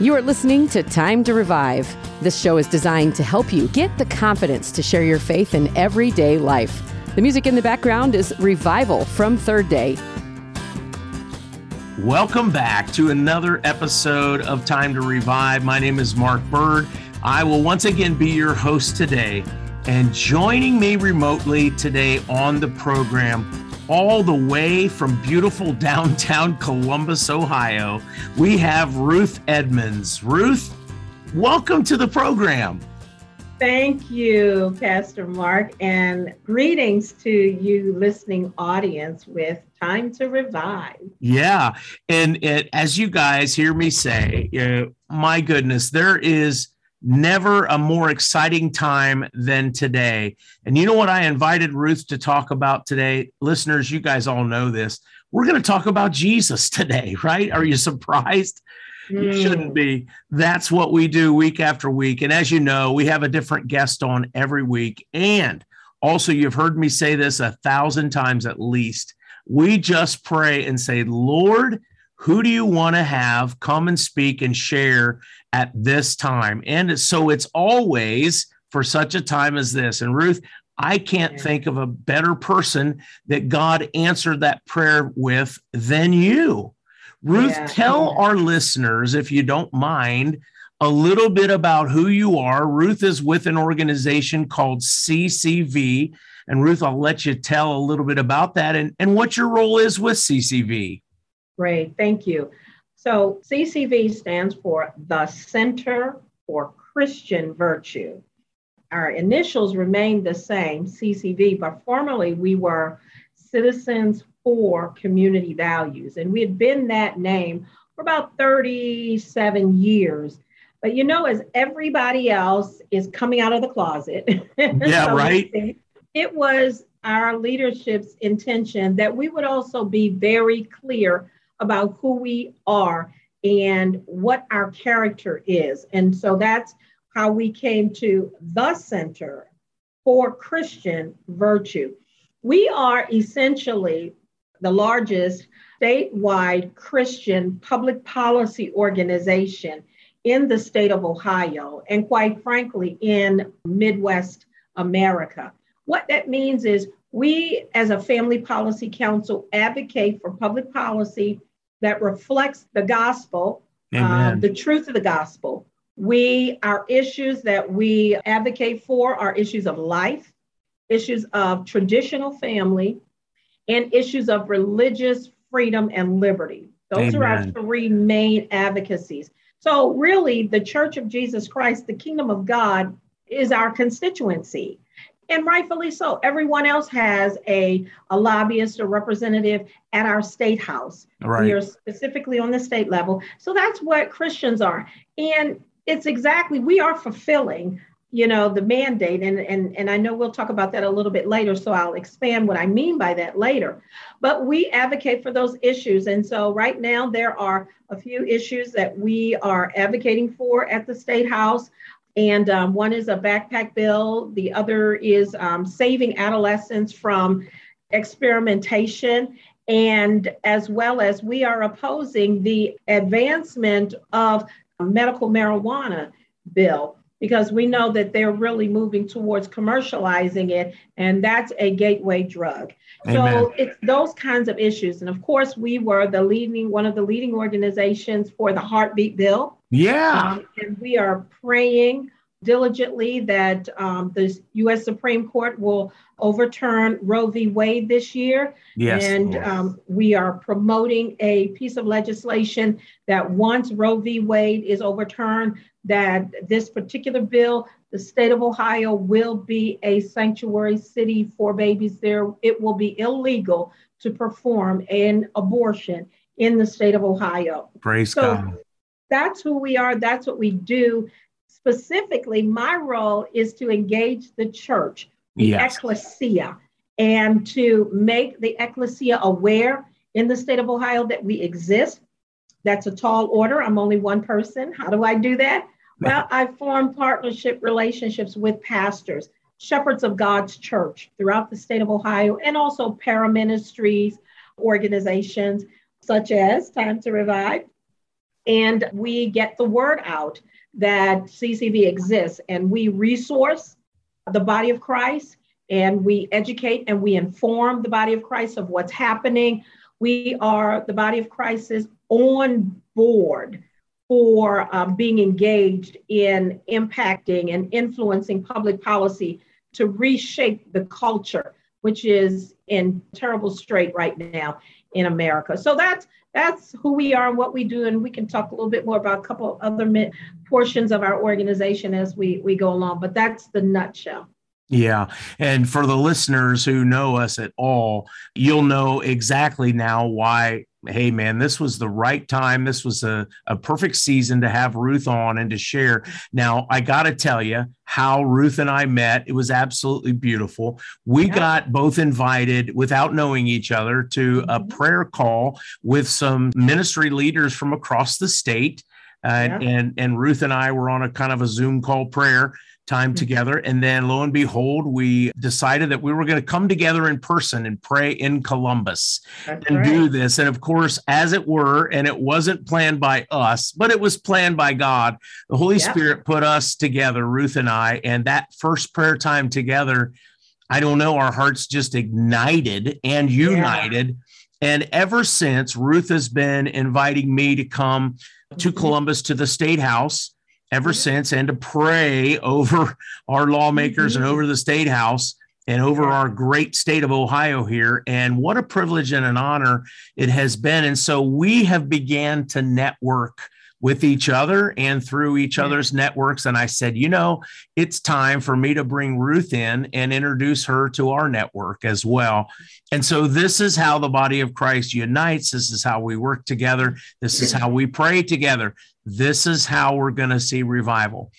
You are listening to Time to Revive. This show is designed to help you get the confidence to share your faith in everyday life. The music in the background is Revival from Third Day. Welcome back to another episode of Time to Revive. My name is Mark Bird. I will once again be your host today. And joining me remotely today on the program all the way from beautiful downtown Columbus, Ohio, we have Ruth Edmonds. Ruth, welcome to the program. Thank you, Pastor Mark, and greetings to you listening audience with Time to Revive. Yeah. And it, as you guys hear me say, my goodness, there is never a more exciting time than today. And you know what I invited Ruth to talk about today? Listeners, you guys all know this. We're going to talk about Jesus today, right? Are you surprised? Mm. You shouldn't be. That's what we do week after week. And as you know, we have a different guest on every week. And also, you've heard me say this a thousand times at least. We just pray and say, Lord, who do you want to have come and speak and share at this time? And so it's always for such a time as this. And Ruth, I can't think of a better person that God answered that prayer with than you. Ruth, yeah. tell our listeners, if you don't mind, a little bit about who you are. Ruth is with an organization called CCV. And Ruth, I'll let you tell a little bit about that and, and what your role is with CCV. Great, thank you. So CCV stands for the Center for Christian Virtue. Our initials remain the same, CCV, but formerly we were Citizens for Community Values. And we had been that name for about 37 years. But you know, as everybody else is coming out of the closet, yeah, so right. It was our leadership's intention that we would also be very clear about who we are and what our character is. And so that's how we came to the Center for Christian Virtue. We are essentially the largest statewide Christian public policy organization in the state of Ohio, and quite frankly, in Midwest America. What that means is we, as a family policy council, advocate for public policy that reflects the gospel, um, the truth of the gospel. We, our issues that we advocate for are issues of life, issues of traditional family, and issues of religious freedom and liberty. Those Amen. are our three main advocacies. So, really, the Church of Jesus Christ, the kingdom of God, is our constituency and rightfully so. Everyone else has a, a lobbyist or representative at our state house. Right. We are specifically on the state level. So that's what Christians are. And it's exactly, we are fulfilling you know the mandate and and and I know we'll talk about that a little bit later so I'll expand what I mean by that later but we advocate for those issues and so right now there are a few issues that we are advocating for at the state house and um, one is a backpack bill, the other is um, saving adolescents from experimentation. And as well as we are opposing the advancement of medical marijuana bill because we know that they're really moving towards commercializing it and that's a gateway drug Amen. so it's those kinds of issues and of course we were the leading one of the leading organizations for the heartbeat bill yeah. Um, and we are praying diligently that um, the U.S. Supreme Court will overturn Roe v. Wade this year. Yes. And um, we are promoting a piece of legislation that once Roe v. Wade is overturned, that this particular bill, the state of Ohio will be a sanctuary city for babies. There, it will be illegal to perform an abortion in the state of Ohio. Praise so, God that's who we are. That's what we do. Specifically, my role is to engage the church, the yes. ecclesia, and to make the ecclesia aware in the state of Ohio that we exist. That's a tall order. I'm only one person. How do I do that? Well, I form partnership relationships with pastors, shepherds of God's church throughout the state of Ohio, and also paraministries organizations such as Time to Revive, and we get the word out that CCV exists and we resource the body of Christ and we educate and we inform the body of Christ of what's happening. We are, the body of Christ is on board for um, being engaged in impacting and influencing public policy to reshape the culture, which is in terrible strait right now in America. So that's that's who we are and what we do, and we can talk a little bit more about a couple other portions of our organization as we we go along. But that's the nutshell. Yeah. And for the listeners who know us at all, you'll know exactly now why hey man this was the right time this was a, a perfect season to have ruth on and to share now i gotta tell you how ruth and i met it was absolutely beautiful we yeah. got both invited without knowing each other to a mm-hmm. prayer call with some ministry leaders from across the state uh, yeah. and and ruth and i were on a kind of a zoom call prayer time mm-hmm. together. And then lo and behold, we decided that we were going to come together in person and pray in Columbus That's and right. do this. And of course, as it were, and it wasn't planned by us, but it was planned by God, the Holy yep. Spirit put us together, Ruth and I. And that first prayer time together, I don't know, our hearts just ignited and united. Yeah. And ever since, Ruth has been inviting me to come to mm-hmm. Columbus to the State House ever since and to pray over our lawmakers mm-hmm. and over the state house and over our great state of Ohio here. And what a privilege and an honor it has been. And so we have began to network with each other and through each other's networks. And I said, you know, it's time for me to bring Ruth in and introduce her to our network as well. And so this is how the body of Christ unites. This is how we work together. This is how we pray together. This is how we're going to see revival.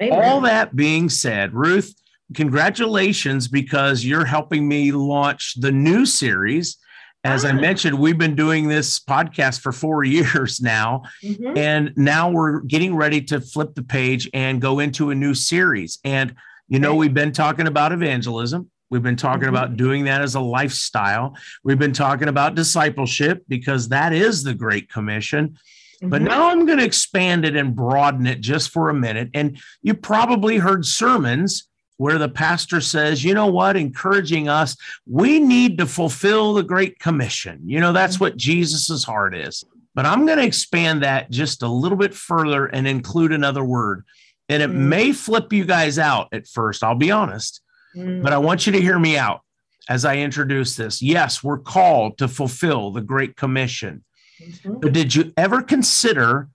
Amen. All that being said, Ruth, congratulations because you're helping me launch the new series. As ah. I mentioned, we've been doing this podcast for four years now, mm-hmm. and now we're getting ready to flip the page and go into a new series. And, you know, we've been talking about evangelism. We've been talking mm-hmm. about doing that as a lifestyle. We've been talking about discipleship because that is the Great Commission. But mm-hmm. now I'm going to expand it and broaden it just for a minute. And you probably heard sermons where the pastor says, you know what, encouraging us, we need to fulfill the Great Commission. You know, that's mm-hmm. what Jesus's heart is. But I'm going to expand that just a little bit further and include another word. And it mm-hmm. may flip you guys out at first, I'll be honest. Mm-hmm. But I want you to hear me out as I introduce this. Yes, we're called to fulfill the Great Commission. Mm-hmm. But did you ever consider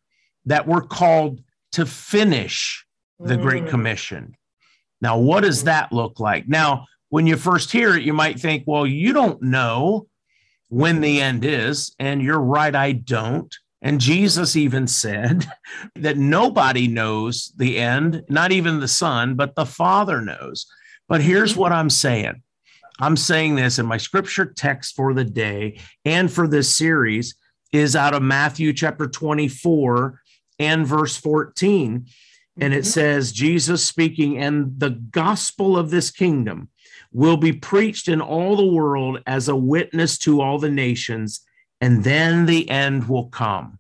that we're called to finish the mm. Great Commission? Now, what does mm. that look like? Now, when you first hear it, you might think, well, you don't know when the end is. And you're right, I don't. And Jesus even said that nobody knows the end, not even the Son, but the Father knows. But here's mm-hmm. what I'm saying I'm saying this in my scripture text for the day and for this series is out of Matthew chapter 24 and verse 14. And it mm-hmm. says, Jesus speaking, and the gospel of this kingdom will be preached in all the world as a witness to all the nations, and then the end will come.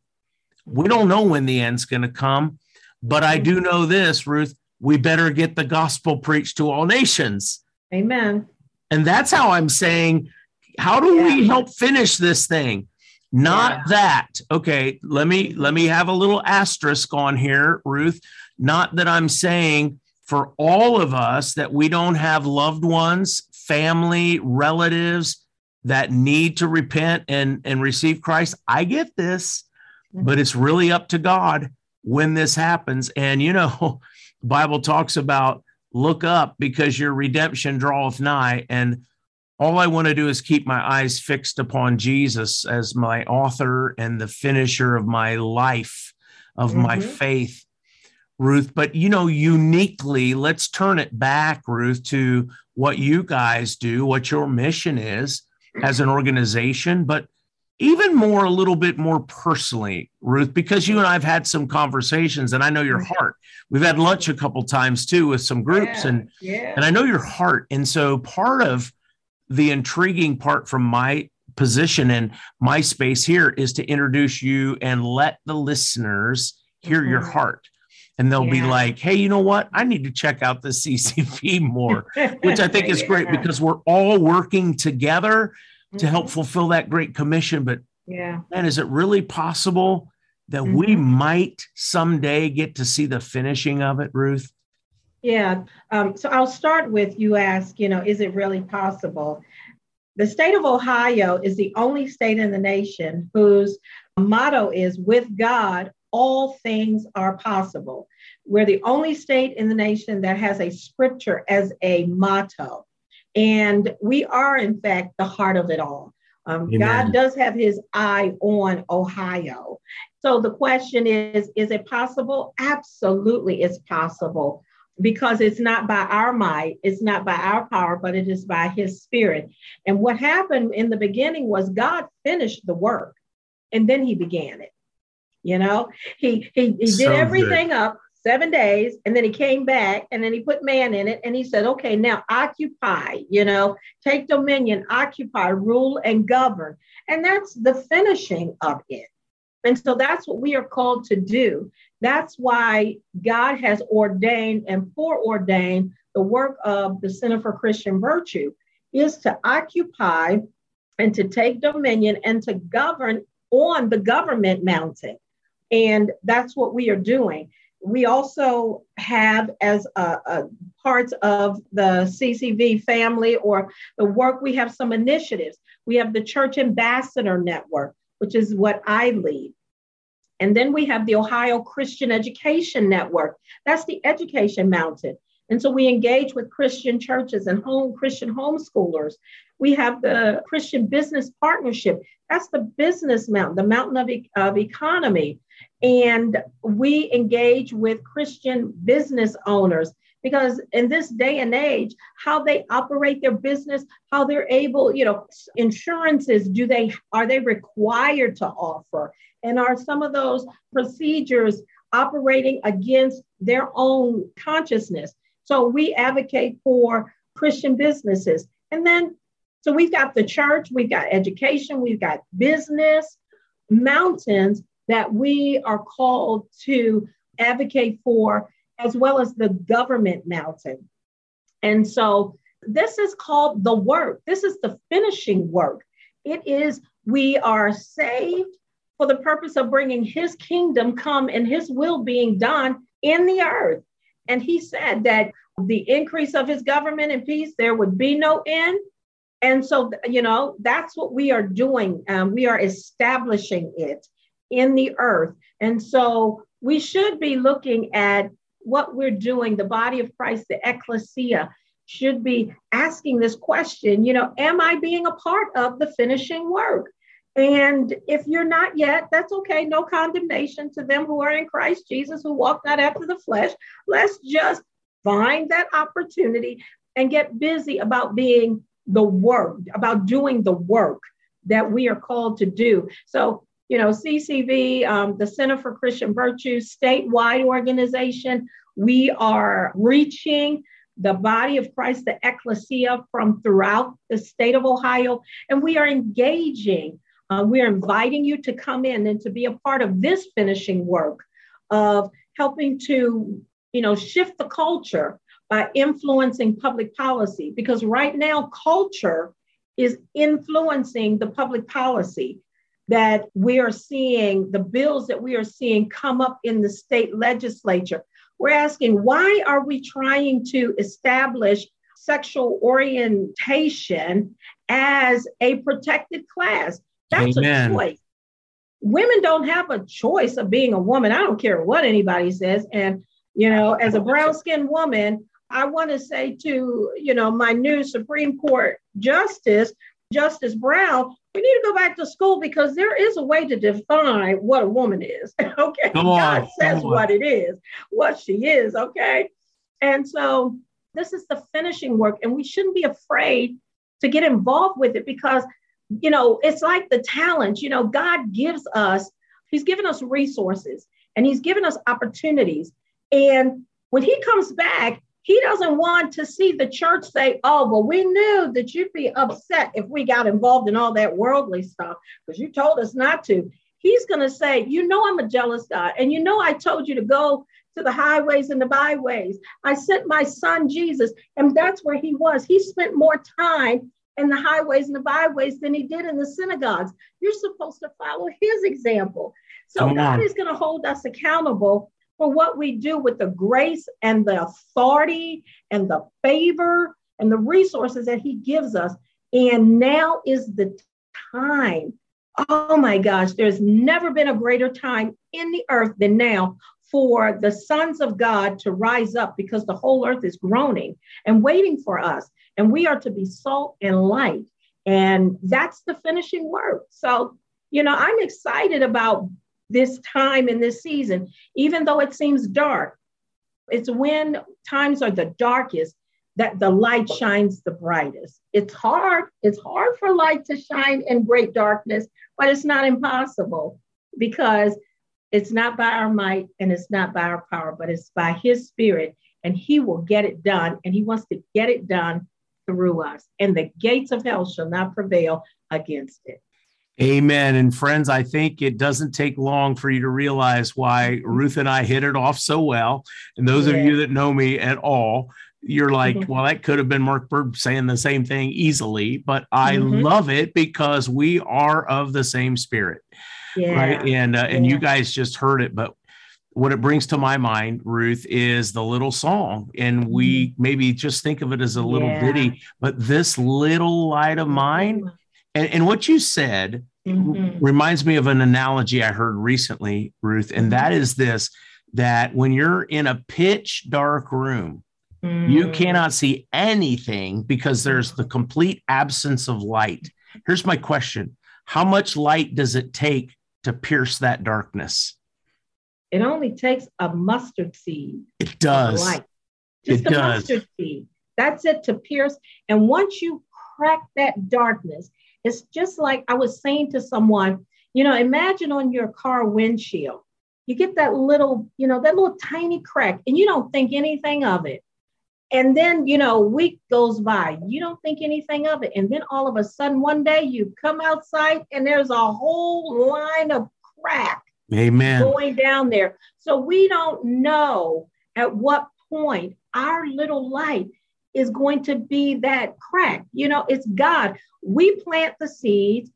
We don't know when the end's going to come, but I do know this, Ruth, we better get the gospel preached to all nations. Amen. And that's how I'm saying, how do yeah. we help finish this thing? Not yeah. that. Okay, let me let me have a little asterisk on here, Ruth. Not that I'm saying for all of us that we don't have loved ones, family, relatives that need to repent and and receive Christ. I get this, mm-hmm. but it's really up to God when this happens. And you know, Bible talks about look up because your redemption draweth nigh and all I want to do is keep my eyes fixed upon Jesus as my author and the finisher of my life, of mm-hmm. my faith, Ruth. But, you know, uniquely, let's turn it back, Ruth, to what you guys do, what your mission is as an organization, but even more, a little bit more personally, Ruth, because you and I've had some conversations and I know your mm-hmm. heart. We've had lunch a couple times too with some groups yeah, and, yeah. and I know your heart. And so part of, the intriguing part from my position and my space here is to introduce you and let the listeners hear mm-hmm. your heart and they'll yeah. be like, hey, you know what? I need to check out the CCV more, which I think is yeah. great because we're all working together mm-hmm. to help mm-hmm. fulfill that great commission. But yeah, man, is it really possible that mm-hmm. we might someday get to see the finishing of it, Ruth? Yeah. Um, so I'll start with you ask, you know, is it really possible? The state of Ohio is the only state in the nation whose motto is with God, all things are possible. We're the only state in the nation that has a scripture as a motto. And we are, in fact, the heart of it all. Um, God does have his eye on Ohio. So the question is is it possible? Absolutely, it's possible because it's not by our might, it's not by our power, but it is by his spirit. And what happened in the beginning was God finished the work and then he began it. You know, he he, he did everything good. up seven days and then he came back and then he put man in it and he said, okay, now occupy, you know, take dominion, occupy, rule and govern. And that's the finishing of it. And so that's what we are called to do. That's why God has ordained and foreordained the work of the Center for Christian Virtue is to occupy and to take dominion and to govern on the government mountain. And that's what we are doing. We also have, as a, a parts of the CCV family or the work, we have some initiatives. We have the Church Ambassador Network, which is what I lead. And then we have the Ohio Christian Education Network. That's the education mountain. And so we engage with Christian churches and home Christian homeschoolers. We have the Christian Business Partnership. That's the business mountain, the mountain of, of economy. And we engage with Christian business owners because in this day and age, how they operate their business, how they're able, you know, insurances, do they are they required to offer? And are some of those procedures operating against their own consciousness? So we advocate for Christian businesses. And then, so we've got the church, we've got education, we've got business, mountains that we are called to advocate for, as well as the government mountain. And so this is called the work. This is the finishing work. It is, we are saved for the purpose of bringing his kingdom come and his will being done in the earth. And he said that the increase of his government and peace, there would be no end. And so, you know, that's what we are doing. Um, we are establishing it in the earth. And so we should be looking at what we're doing, the body of Christ, the ecclesia, should be asking this question, you know, am I being a part of the finishing work? And if you're not yet, that's okay. No condemnation to them who are in Christ Jesus, who walk not after the flesh. Let's just find that opportunity and get busy about being the work, about doing the work that we are called to do. So, you know, CCV, um, the Center for Christian Virtues, statewide organization, we are reaching the body of Christ, the ecclesia from throughout the state of Ohio, and we are engaging uh, we're inviting you to come in and to be a part of this finishing work of helping to, you know, shift the culture by influencing public policy. Because right now, culture is influencing the public policy that we are seeing, the bills that we are seeing come up in the state legislature. We're asking, why are we trying to establish sexual orientation as a protected class? That's Amen. a choice. Women don't have a choice of being a woman. I don't care what anybody says. And, you know, as a brown skinned woman, I want to say to, you know, my new Supreme Court Justice, Justice Brown, we need to go back to school because there is a way to define what a woman is. okay. Come on, God says what it is, what she is. Okay. And so this is the finishing work, and we shouldn't be afraid to get involved with it because you know, it's like the talent, you know, God gives us, He's given us resources and He's given us opportunities. And when He comes back, He doesn't want to see the church say, oh, well, we knew that you'd be upset if we got involved in all that worldly stuff because you told us not to. He's going to say, you know, I'm a jealous God. And you know, I told you to go to the highways and the byways. I sent my son Jesus, and that's where he was. He spent more time in the highways and the byways than he did in the synagogues. You're supposed to follow his example. So God is going to hold us accountable for what we do with the grace and the authority and the favor and the resources that he gives us. And now is the time. Oh my gosh, there's never been a greater time in the earth than now for the sons of God to rise up because the whole earth is groaning and waiting for us. And we are to be salt and light. And that's the finishing work. So, you know, I'm excited about this time in this season, even though it seems dark. It's when times are the darkest that the light shines the brightest. It's hard. It's hard for light to shine in great darkness, but it's not impossible because it's not by our might and it's not by our power, but it's by his spirit, and he will get it done. And he wants to get it done through us, and the gates of hell shall not prevail against it. Amen. And friends, I think it doesn't take long for you to realize why Ruth and I hit it off so well. And those yeah. of you that know me at all, you're like, mm-hmm. well, that could have been Mark Bird saying the same thing easily, but I mm-hmm. love it because we are of the same spirit. Yeah. Right. And uh, yeah. and you guys just heard it, but what it brings to my mind, Ruth, is the little song. And we mm-hmm. maybe just think of it as a little yeah. ditty, but this little light of mine mm-hmm. And, and what you said mm-hmm. reminds me of an analogy I heard recently, Ruth, and that is this that when you're in a pitch dark room, mm. you cannot see anything because there's the complete absence of light. Here's my question How much light does it take to pierce that darkness? It only takes a mustard seed. It does. Light. Just it a does. mustard seed. That's it to pierce. And once you crack that darkness, it's just like I was saying to someone, you know, imagine on your car windshield, you get that little, you know, that little tiny crack and you don't think anything of it. And then, you know, a week goes by, you don't think anything of it. And then all of a sudden, one day you come outside and there's a whole line of crack Amen. going down there. So we don't know at what point our little light is going to be that crack. You know, it's God. We plant the seeds,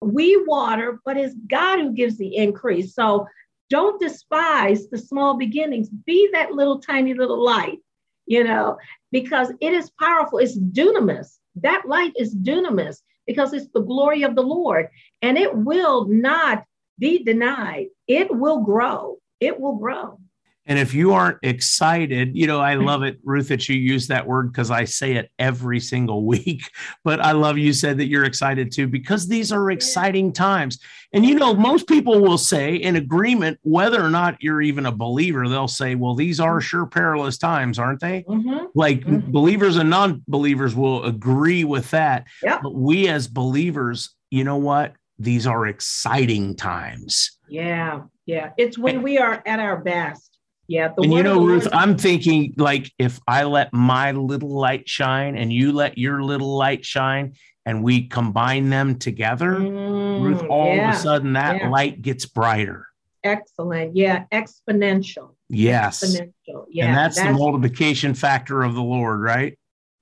we water, but it's God who gives the increase. So don't despise the small beginnings. Be that little tiny little light, you know, because it is powerful. It's dunamis. That light is dunamis because it's the glory of the Lord and it will not be denied. It will grow. It will grow. And if you aren't excited, you know, I love it, Ruth, that you use that word because I say it every single week. But I love you said that you're excited too because these are exciting times. And, you know, most people will say in agreement, whether or not you're even a believer, they'll say, well, these are sure perilous times, aren't they? Mm-hmm. Like mm-hmm. believers and non believers will agree with that. Yep. But we as believers, you know what? These are exciting times. Yeah. Yeah. It's when we are at our best yeah. and you know, Ruth, I'm thinking like if I let my little light shine and you let your little light shine and we combine them together, mm, Ruth, all yeah, of a sudden that yeah. light gets brighter. Excellent. Yeah. Exponential. Yes. Exponential. Yeah. And that's, that's the multiplication factor of the Lord, right?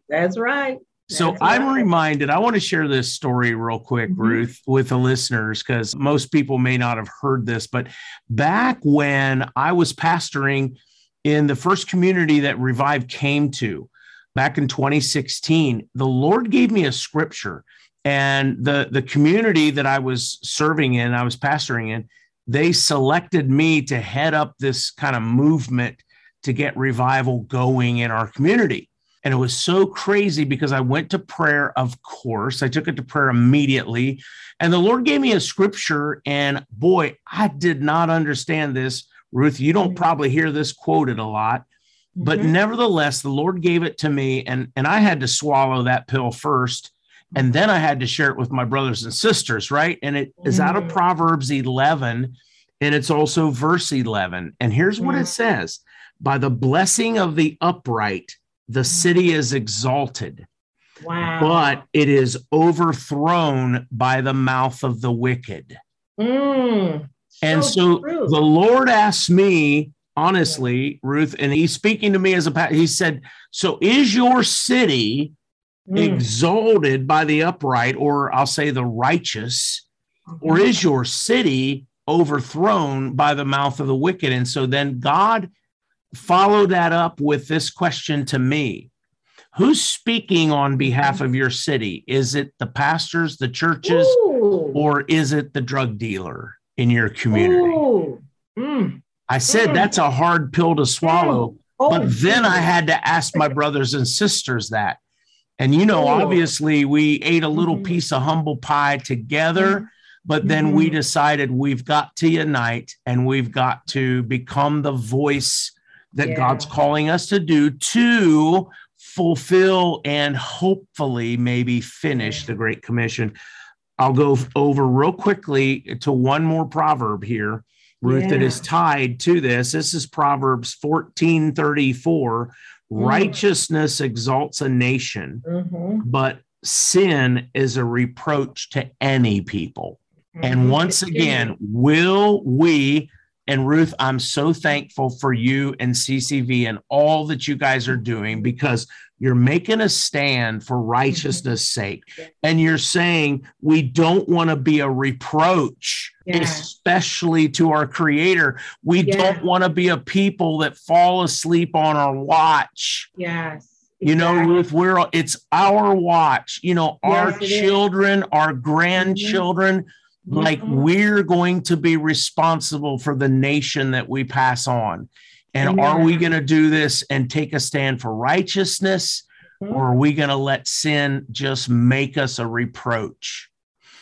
That's right. So I'm reminded, I want to share this story real quick, mm-hmm. Ruth, with the listeners, because most people may not have heard this. But back when I was pastoring in the first community that Revive came to, back in 2016, the Lord gave me a scripture. And the, the community that I was serving in, I was pastoring in, they selected me to head up this kind of movement to get revival going in our community. And it was so crazy because I went to prayer, of course. I took it to prayer immediately. And the Lord gave me a scripture. And boy, I did not understand this. Ruth, you don't mm-hmm. probably hear this quoted a lot. But mm-hmm. nevertheless, the Lord gave it to me. And, and I had to swallow that pill first. And then I had to share it with my brothers and sisters, right? And it mm-hmm. out of mm-hmm. Proverbs 11. And it's also verse 11. And here's what it mm. says By the blessing of the upright, the city is exalted, Wow. but it is overthrown by the mouth of the wicked. Mm, And so true. the Lord asked me, honestly, Ruth, and he's speaking to me as a he said, So is your city Mm, exalted by the upright, or I'll say the righteous, or is your city overthrown by the mouth of the wicked? And so then God followed that up with this question to me Who's speaking on behalf of your city? Is it the pastors, the churches, Ooh. or is it the drug dealer in your community? Mm. I said Mm. that's a hard pill to swallow, Oh, but then I had to ask my brothers and sisters that. And you know, obviously, we ate a little Mhm. piece of humble pie together, but then we Mhm. decided we've got to unite and we've got to become the voice that Yeah. God's calling us to do to fulfill and hopefully maybe finish the Great Commission. I'll go over real quickly to one more proverb here, Ruth, that Yeah. is tied to this. This is Proverbs 14 34. Mm. Righteousness exalts a nation, Mhm. but sin is a reproach to any people. And Mhm. once again, will we, and Ruth, I'm so thankful for you and CCV and all that you guys are doing because you're making a stand for righteousness' sake. And you're saying we don't want to be a reproach, Yeah. especially to our creator. We Yeah. don't want to be a people that fall asleep on our watch. Yes. You know, exactly. Ruth, we're it's our watch. You know, our Yes, is. children, our grandchildren, like Mhm. we're going to be responsible for the nation that we pass on. And are we going to do this and take a stand for righteousness, Mhm. or are we going to let sin just make us a reproach?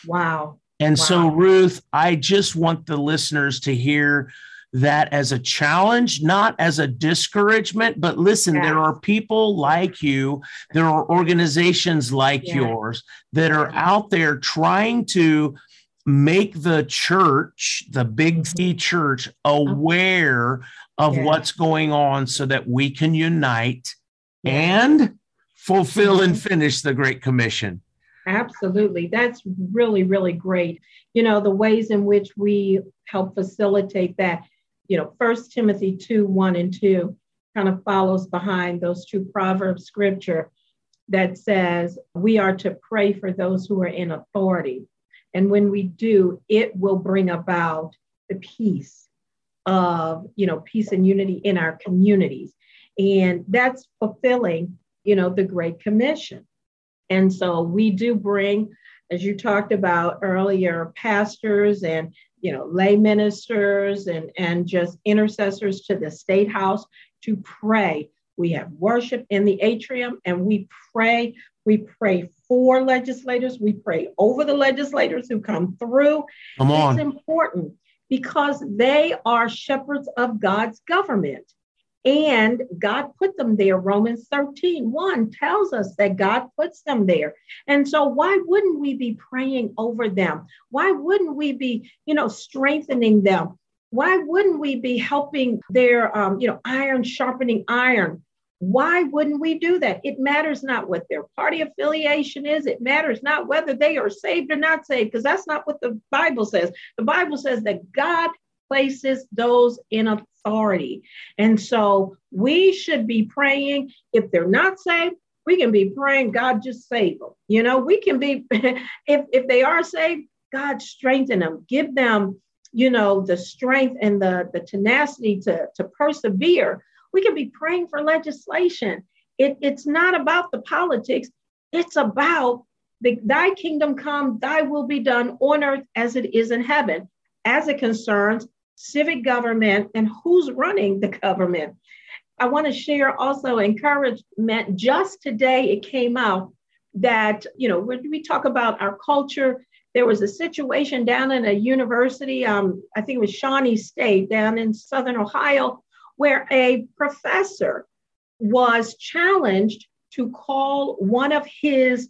Wow. And so, Ruth, I just want the listeners to hear that as a challenge, not as a discouragement. But listen, there are people like you, there are organizations like yours that are out there trying to make the church, the big Mhm. C church, aware of Yeah. what's going on so that we can unite and fulfill and Mhm. finish the Great Commission. Absolutely. That's really, really great. You know, the ways in which we help facilitate that, you know, First Timothy 2 1 and 2 kind of follows behind those two Proverbs scripture that says we are to pray for those who are in authority. And when we do, it will bring about the peace of, you know, peace and unity in our communities. And that's fulfilling, you know, the Great Commission. And so we do bring, as you talked about earlier, pastors and you know lay ministers and and just intercessors to the state house to pray. We have worship in the atrium and we pray. We pray for legislators. We pray over the legislators who come through. Come on. It's important because they are shepherds of God's government. And God put them there. Romans 13, 1 tells us that God puts them there. And so why wouldn't we be praying over them? Why wouldn't we be, you know, strengthening them? Why wouldn't we be helping their, um, you know, iron sharpening iron? Why wouldn't we do that? It matters not what their party affiliation is. It matters not whether they are saved or not saved, because that's not what the Bible says. The Bible says that God places those in authority. And so we should be praying. If they're not saved, we can be praying, God, just save them. You know, we can be, if, if they are saved, God, strengthen them, give them, you know, the strength and the, the tenacity to, to persevere. We can be praying for legislation. It, it's not about the politics, it's about the, thy kingdom come, thy will be done on earth as it is in heaven, as it concerns civic government and who's running the government. I want to share also encouragement. Just today, it came out that, you know, when we talk about our culture, there was a situation down in a university, um, I think it was Shawnee State down in Southern Ohio, where a professor was challenged to call one of his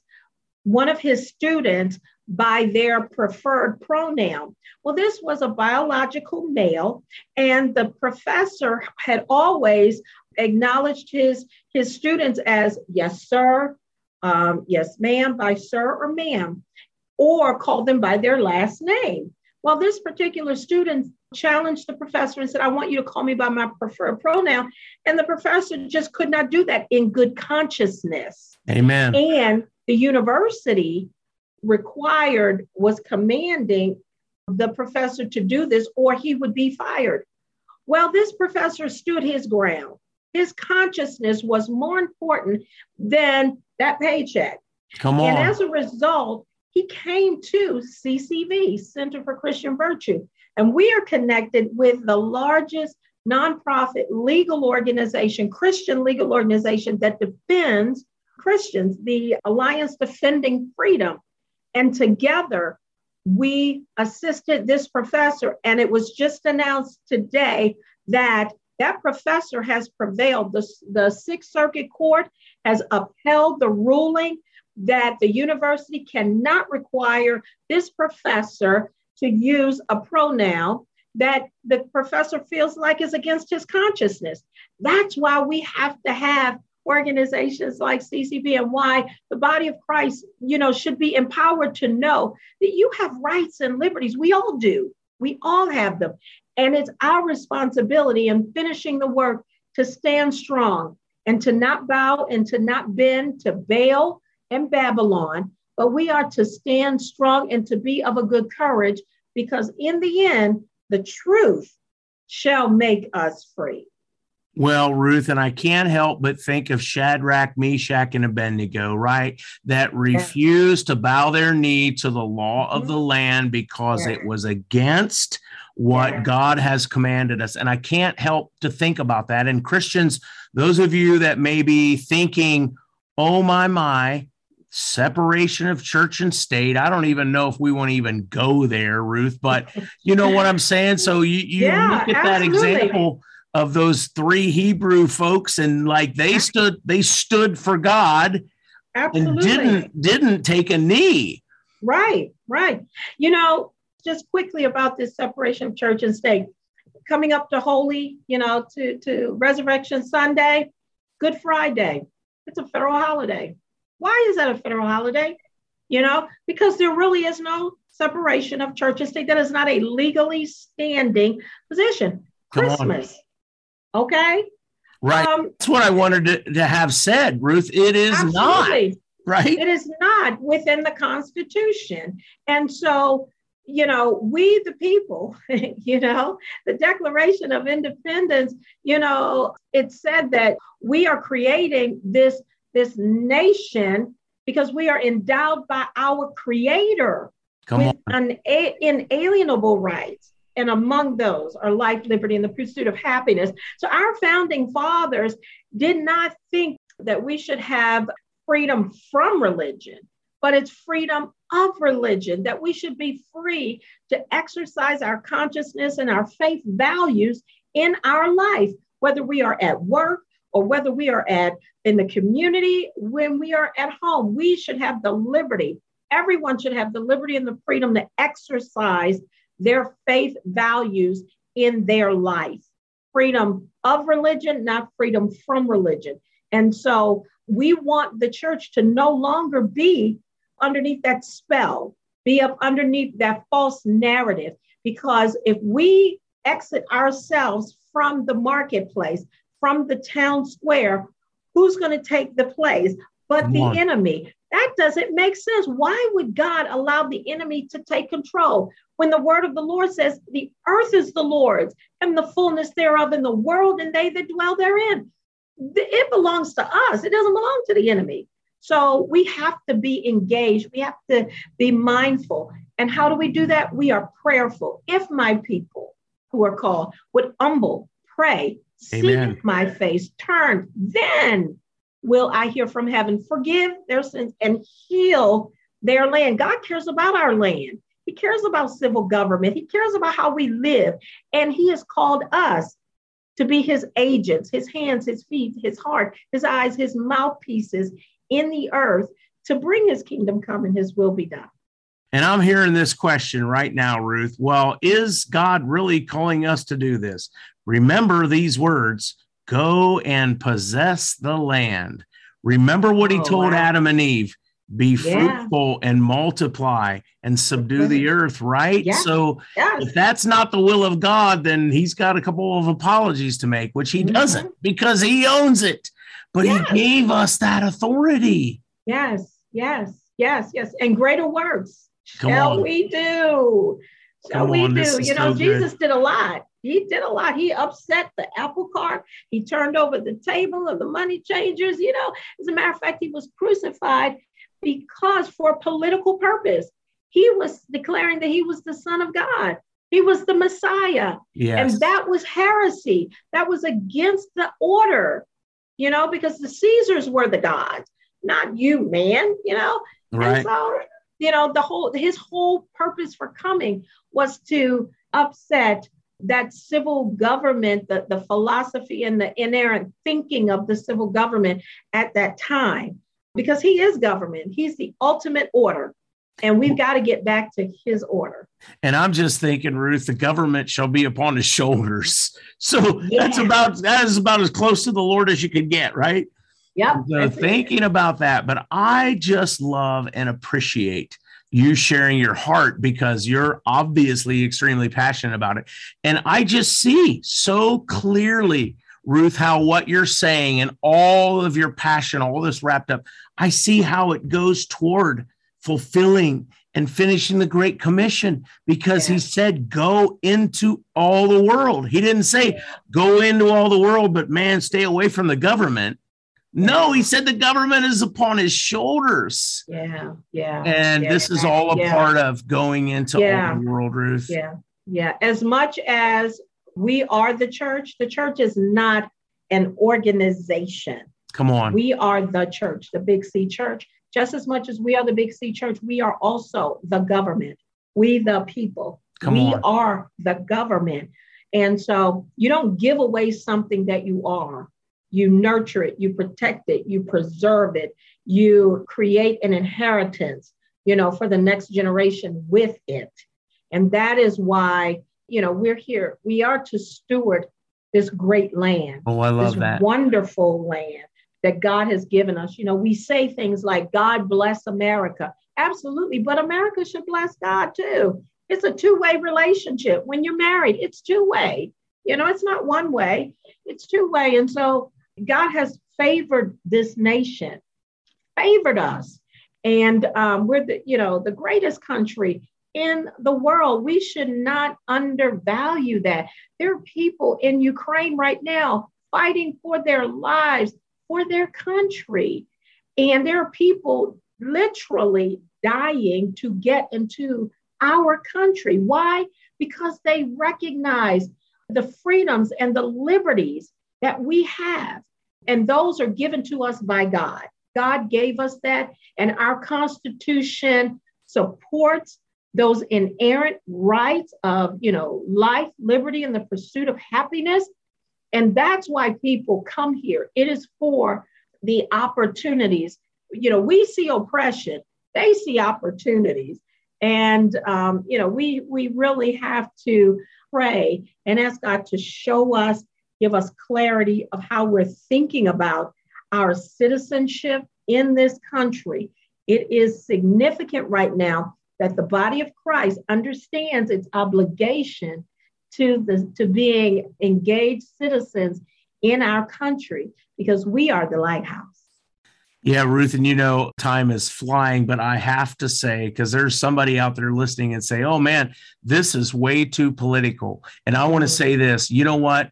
one of his students by their preferred pronoun. Well, this was a biological male, and the professor had always acknowledged his his students as yes sir um, yes ma'am by sir or ma'am or called them by their last name well this particular student challenged the professor and said i want you to call me by my preferred pronoun. And the professor just could not do that in good consciousness. Amen. And the university required was commanding the professor to do this or he would be fired. Well this professor stood his ground. His consciousness was more important than that paycheck. Come on. And as a result, he came to CCV, Center for Christian Virtue. And we are connected with the largest nonprofit legal organization, Christian legal organization that defends Christians, the Alliance Defending Freedom. And together, we assisted this professor, and it was just announced today that that professor has prevailed. The, the Sixth Circuit Court has upheld the ruling that the university cannot require this professor to use a pronoun that the professor feels like is against his consciousness. That's why we have to have organizations like CCV and why the body of Christ, you know, should be empowered to know that you have rights and liberties. We all do. We all have them. And it's our responsibility in finishing the work to stand strong and to not bow and to not bend to Baal and Babylon, but we are to stand strong and to be of a good courage because in the end, the truth shall make us free. Well, Ruth, and I can't help but think of Shadrach, Meshach, and Abednego, right? That refused to bow their knee to the law of the mm-hmm. land because it was against what God has commanded us. And I can't help to think about that. And Christians, those of you that may be thinking, oh my, my, separation of church and state. I don't even know if we want to even go there, Ruth, but you know what I'm saying? So you, you yeah, look at absolutely. that example of those three Hebrew folks and like they stood they stood for God absolutely. and didn't didn't take a knee. Right, right. You know, just quickly about this separation of church and state. Coming up to Holy, you know, to, to Resurrection Sunday, Good Friday. It's a federal holiday. Why is that a federal holiday? You know, because there really is no separation of church and state. That is not a legally standing position. Come Christmas. On. Okay. Right. Um, That's what I wanted to, to have said, Ruth. It is absolutely. not. Right. It is not within the Constitution. And so you know, we the people, you know, the Declaration of Independence, you know, it said that we are creating this, this nation because we are endowed by our creator Come with on. an inalienable rights. And among those are life, liberty, and the pursuit of happiness. So our founding fathers did not think that we should have freedom from religion but it's freedom of religion, that we should be free to exercise our consciousness and our faith values in our life, whether we are at work or whether we are at in the community, when we are at home, we should have the liberty. Everyone should have the liberty and the freedom to exercise their faith values in their life. Freedom of religion, not freedom from religion. And so we want the church to no longer be underneath that spell, be up underneath that false narrative. Because if we exit ourselves from the marketplace, from the town square, who's going to take the place but the enemy? That doesn't make sense. Why would God allow the enemy to take control when the word of the Lord says the earth is the Lord's and the fullness thereof in the world and they that dwell therein? It belongs to us, it doesn't belong to the enemy. So we have to be engaged. We have to be mindful. And how do we do that? We are prayerful. If my people who are called would humble, pray, Amen. seek my face, turn, then will I hear from heaven, forgive their sins, and heal their land. God cares about our land. He cares about civil government. He cares about how we live. And He has called us to be His agents, His hands, His feet, His heart, His eyes, His mouthpieces in the earth to bring his kingdom come and his will be done. And I'm hearing this question right now, Ruth. Well, is God really calling us to do this? Remember these words go and possess the land. Remember what he oh, told wow. Adam and Eve be yeah. fruitful and multiply and subdue the earth, right? Yeah. So if that's not the will of God, then he's got a couple of apologies to make, which he mm-hmm. doesn't because he owns it. But yes. he gave us that authority. Yes, yes, yes, yes. And greater works Come shall on. we do. Shall Come we on, do? You know, so Jesus good. did a lot. He did a lot. He upset the apple cart. He turned over the table of the money changers. You know, as a matter of fact, he was crucified because for a political purpose, he was declaring that he was the son of God. He was the Messiah. Yes. And that was heresy. That was against the order, you know, because the Caesars were the gods, not you, man, you know. Right. And so, you know, the whole his whole purpose for coming was to upset that civil government, the, the philosophy and the inerrant thinking of the civil government at that time because he is government. He's the ultimate order. And we've got to get back to his order. And I'm just thinking, Ruth, the government shall be upon his shoulders. So yeah. that's about that is about as close to the Lord as you can get, right? Yep. So thinking it. about that, but I just love and appreciate you sharing your heart because you're obviously extremely passionate about it. And I just see so clearly Ruth, how what you're saying and all of your passion, all this wrapped up, I see how it goes toward fulfilling and finishing the Great Commission because yeah. he said, Go into all the world. He didn't say. Go into all the world, but man, stay away from the government. No, he said the government is upon his shoulders. Yeah, yeah. And yeah, this is all a part of going into all the world, Ruth. Yeah, yeah. As much as we are the church. The church is not an organization. Come on. We are the church, the Big C church. Just as much as we are the Big C church, we are also the government. We, the people. Come we on. are the government. And so you don't give away something that you are. You nurture it, you protect it, you preserve it, you create an inheritance, you know, for the next generation with it. And that is why you know, we're here. We are to steward this great land. Oh, I love this that. Wonderful land that God has given us. You know, we say things like, God bless America. Absolutely. But America should bless God too. It's a two way relationship. When you're married, it's two way. You know, it's not one way, it's two way. And so God has favored this nation, favored us. And um, we're the, you know, the greatest country in the world. We should not undervalue that. There are people in Ukraine right now fighting for their lives, for their country. And there are people literally dying to get into our country. Why? Because they recognize the freedoms and the liberties that we have. And those are given to us by God. God gave us that, and our Constitution supports those inerrant rights of, you know, life, liberty, and the pursuit of happiness. And that's why people come here. It is for the opportunities. You know, we see oppression, they see opportunities. And, um, you know, we, we really have to pray and ask God to show us, give us clarity of how we're thinking about our citizenship in this country. It is significant right now that the body of Christ understands its obligation to the to being engaged citizens in our country because we are the lighthouse. Yeah, Ruth, and you know, time is flying, but I have to say, because there's somebody out there listening and say, oh man, this is way too political. And I want to mm-hmm. say this you know what?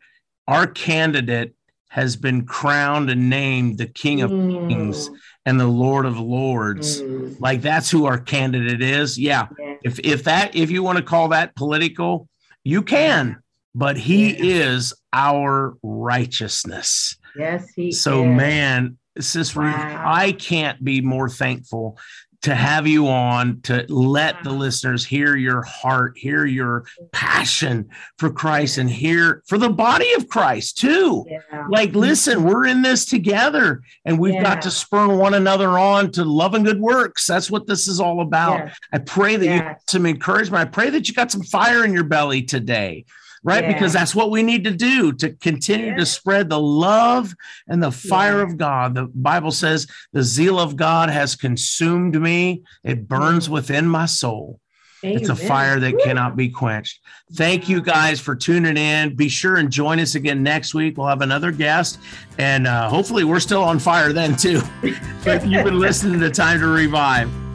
Our candidate has been crowned and named the King of mm. Kings and the Lord of Lords. Mm. Like that's who our candidate is. Yeah. yeah. If if that if you want to call that political, you can, but he yeah. is our righteousness. Yes, he is. So is. man, Sis wow. Ruth, I can't be more thankful to have you on to let the mm-hmm. listeners hear your heart, hear your mm-hmm. passion for Christ, and hear for the body of Christ too. Yeah. Like, mm-hmm. listen, we're in this together, and we've yeah. got to spur one another on to love and good works. That's what this is all about. I pray that you got some encouragement. I pray that you got some fire in your belly today right? Yeah. Because that's what we need to do to continue yeah. to spread the love and the fire yeah. of God. The Bible says, the zeal of God has consumed me, it burns within my soul. Amen. It's a fire that cannot be quenched. Thank you guys for tuning in. Be sure and join us again next week. We'll have another guest, and uh, hopefully, we're still on fire then, too. but you've been listening to Time to Revive.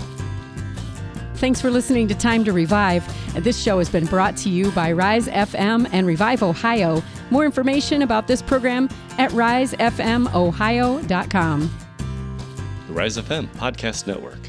Thanks for listening to Time to Revive. This show has been brought to you by Rise FM and Revive Ohio. More information about this program at risefmohio.com. The Rise FM Podcast Network.